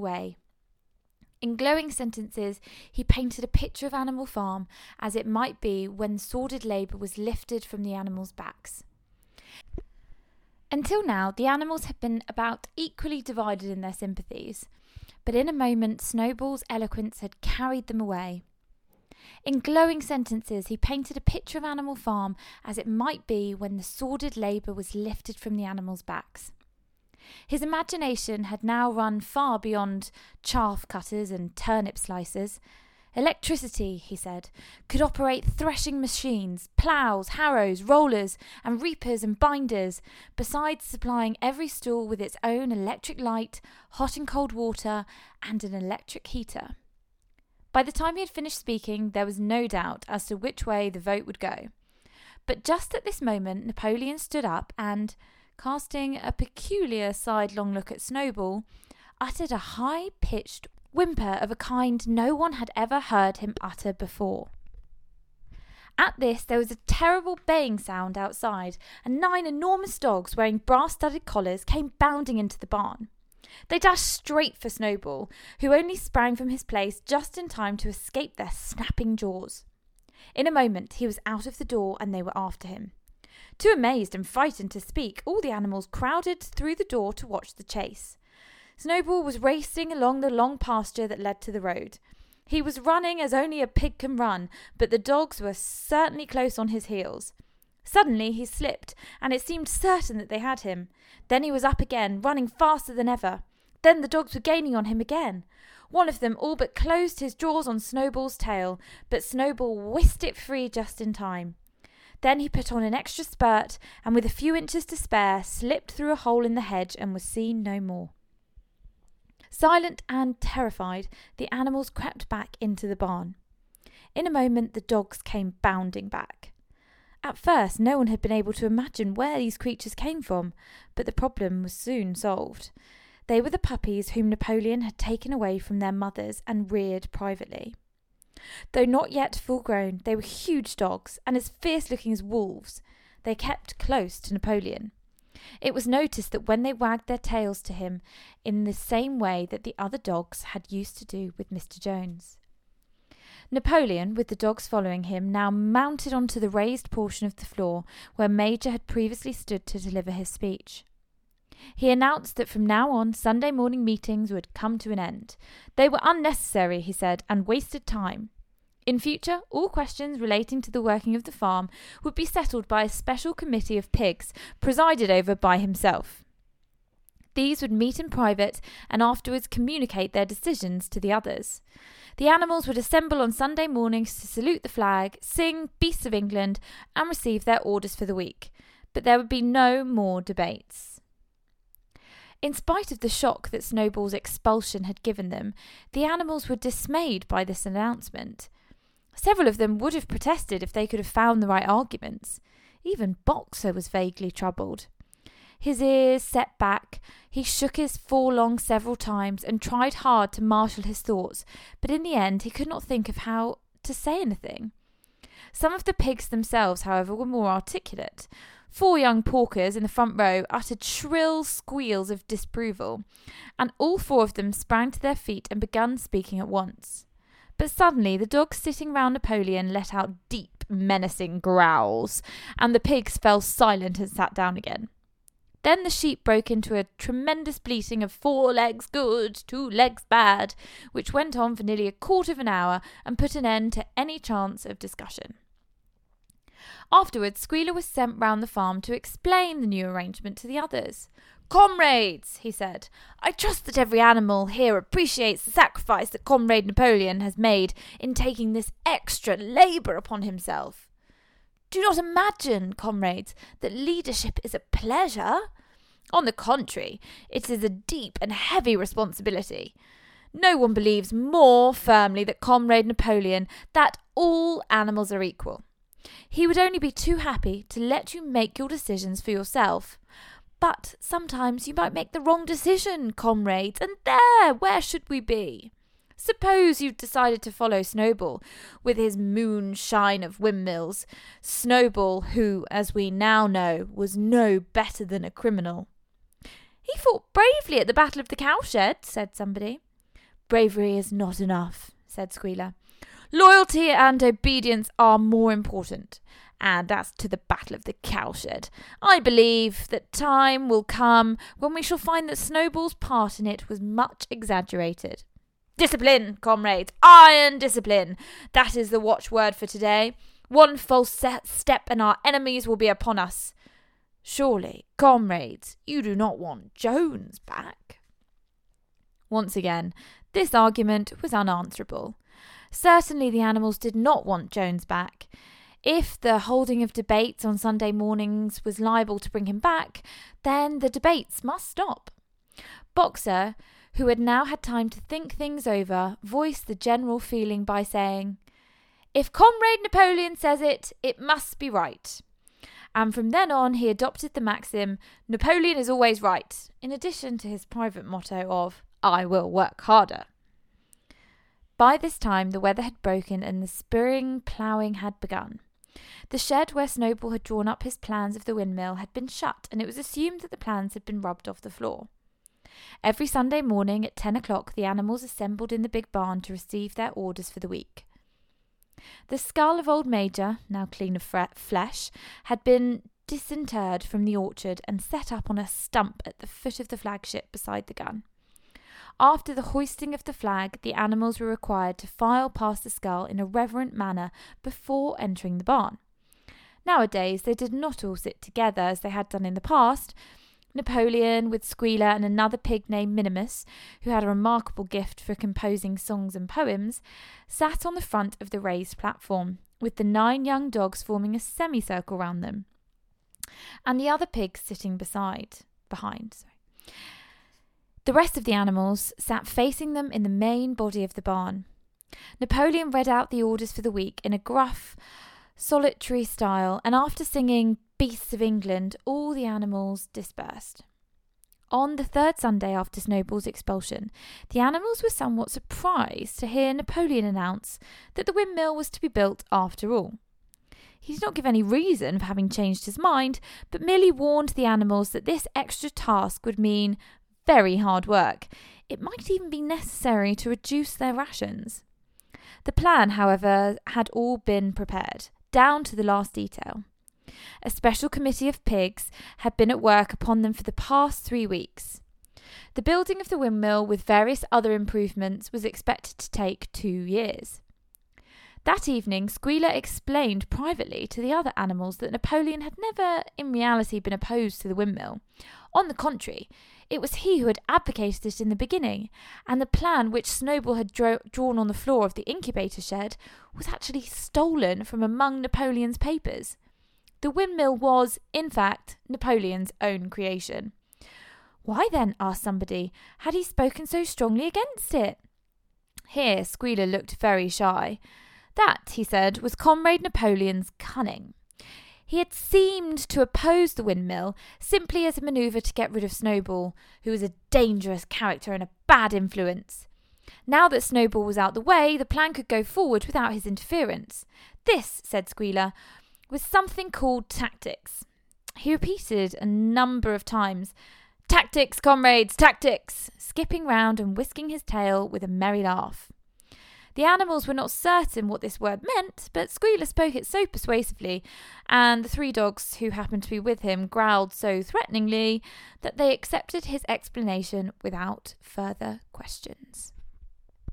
way. In glowing sentences, he painted a picture of Animal Farm as it might be when sordid labour was lifted from the animals' backs. Until now, the animals had been about equally divided in their sympathies, but in a moment Snowball's eloquence had carried them away. In glowing sentences, he painted a picture of Animal Farm as it might be when the sordid labour was lifted from the animals' backs. His imagination had now run far beyond chaff cutters and turnip slicers. Electricity, he said, could operate threshing machines, ploughs, harrows, rollers, and reapers and binders, besides supplying every stall with its own electric light, hot and cold water, and an electric heater. By the time he had finished speaking, there was no doubt as to which way the vote would go. But just at this moment, Napoleon stood up and, casting a peculiar sidelong look at Snowball, uttered a high pitched whimper of a kind no one had ever heard him utter before. At this, there was a terrible baying sound outside, and nine enormous dogs wearing brass studded collars came bounding into the barn. They dashed straight for Snowball, who only sprang from his place just in time to escape their snapping jaws. In a moment, he was out of the door and they were after him. Too amazed and frightened to speak, all the animals crowded through the door to watch the chase. Snowball was racing along the long pasture that led to the road. He was running as only a pig can run, but the dogs were certainly close on his heels. Suddenly he slipped, and it seemed certain that they had him. Then he was up again, running faster than ever. Then the dogs were gaining on him again. One of them all but closed his jaws on Snowball's tail, but Snowball whisked it free just in time. Then he put on an extra spurt, and with a few inches to spare, slipped through a hole in the hedge and was seen no more. Silent and terrified, the animals crept back into the barn. In a moment, the dogs came bounding back. At first, no one had been able to imagine where these creatures came from, but the problem was soon solved. They were the puppies whom Napoleon had taken away from their mothers and reared privately. Though not yet full grown, they were huge dogs and as fierce looking as wolves. They kept close to Napoleon. It was noticed that when they wagged their tails to him in the same way that the other dogs had used to do with Mr. Jones. Napoleon, with the dogs following him, now mounted onto the raised portion of the floor where Major had previously stood to deliver his speech. He announced that from now on Sunday morning meetings would come to an end. They were unnecessary, he said, and wasted time. In future, all questions relating to the working of the farm would be settled by a special committee of pigs, presided over by himself. These would meet in private and afterwards communicate their decisions to the others. The animals would assemble on Sunday mornings to salute the flag, sing Beasts of England, and receive their orders for the week. But there would be no more debates. In spite of the shock that Snowball's expulsion had given them, the animals were dismayed by this announcement. Several of them would have protested if they could have found the right arguments. Even Boxer was vaguely troubled. His ears set back, he shook his forelong several times and tried hard to marshal his thoughts, but in the end he could not think of how to say anything. Some of the pigs themselves, however, were more articulate. Four young porkers in the front row uttered shrill squeals of disapproval, and all four of them sprang to their feet and began speaking at once. But suddenly the dogs sitting round Napoleon let out deep, menacing growls, and the pigs fell silent and sat down again. Then the sheep broke into a tremendous bleating of four legs good, two legs bad, which went on for nearly a quarter of an hour and put an end to any chance of discussion. Afterwards, Squealer was sent round the farm to explain the new arrangement to the others. Comrades, he said, I trust that every animal here appreciates the sacrifice that Comrade Napoleon has made in taking this extra labour upon himself. Do not imagine, comrades, that leadership is a pleasure. On the contrary, it is a deep and heavy responsibility. No one believes more firmly than Comrade Napoleon that all animals are equal. He would only be too happy to let you make your decisions for yourself. But sometimes you might make the wrong decision, comrades, and there, where should we be? Suppose you decided to follow Snowball with his moonshine of windmills. Snowball, who, as we now know, was no better than a criminal. He fought bravely at the Battle of the Cowshed, said somebody. Bravery is not enough, said Squealer. Loyalty and obedience are more important. And as to the Battle of the Cowshed, I believe that time will come when we shall find that Snowball's part in it was much exaggerated. Discipline, comrades, iron discipline. That is the watchword for today. One false step and our enemies will be upon us. Surely, comrades, you do not want Jones back. Once again, this argument was unanswerable. Certainly, the animals did not want Jones back. If the holding of debates on Sunday mornings was liable to bring him back, then the debates must stop. Boxer, who had now had time to think things over, voiced the general feeling by saying, If Comrade Napoleon says it, it must be right. And from then on, he adopted the maxim, Napoleon is always right, in addition to his private motto of, I will work harder. By this time, the weather had broken and the spring ploughing had begun. The shed where Snowball had drawn up his plans of the windmill had been shut, and it was assumed that the plans had been rubbed off the floor. Every Sunday morning at ten o'clock, the animals assembled in the big barn to receive their orders for the week. The skull of old Major, now clean of flesh, had been disinterred from the orchard and set up on a stump at the foot of the flagship beside the gun. After the hoisting of the flag, the animals were required to file past the skull in a reverent manner before entering the barn. Nowadays, they did not all sit together as they had done in the past. Napoleon, with Squealer and another pig named Minimus, who had a remarkable gift for composing songs and poems, sat on the front of the raised platform, with the nine young dogs forming a semicircle round them, and the other pigs sitting beside, behind. Sorry. The rest of the animals sat facing them in the main body of the barn. Napoleon read out the orders for the week in a gruff, solitary style, and after singing Beasts of England, all the animals dispersed. On the third Sunday after Snowball's expulsion, the animals were somewhat surprised to hear Napoleon announce that the windmill was to be built after all. He did not give any reason for having changed his mind, but merely warned the animals that this extra task would mean very hard work. It might even be necessary to reduce their rations. The plan, however, had all been prepared, down to the last detail. A special committee of pigs had been at work upon them for the past three weeks. The building of the windmill, with various other improvements, was expected to take two years. That evening, Squealer explained privately to the other animals that Napoleon had never, in reality, been opposed to the windmill. On the contrary, it was he who had advocated it in the beginning, and the plan which Snowball had drawn on the floor of the incubator shed was actually stolen from among Napoleon's papers. The windmill was, in fact, Napoleon's own creation. Why then, asked somebody, had he spoken so strongly against it? Here Squealer looked very shy. That, he said, was Comrade Napoleon's cunning. He had seemed to oppose the windmill simply as a manoeuvre to get rid of Snowball, who was a dangerous character and a bad influence. Now that Snowball was out the way, the plan could go forward without his interference. This, said Squealer, was something called tactics. He repeated a number of times, Tactics, comrades, tactics, skipping round and whisking his tail with a merry laugh. The animals were not certain what this word meant, but Squealer spoke it so persuasively, and the three dogs who happened to be with him growled so threateningly that they accepted his explanation without further questions.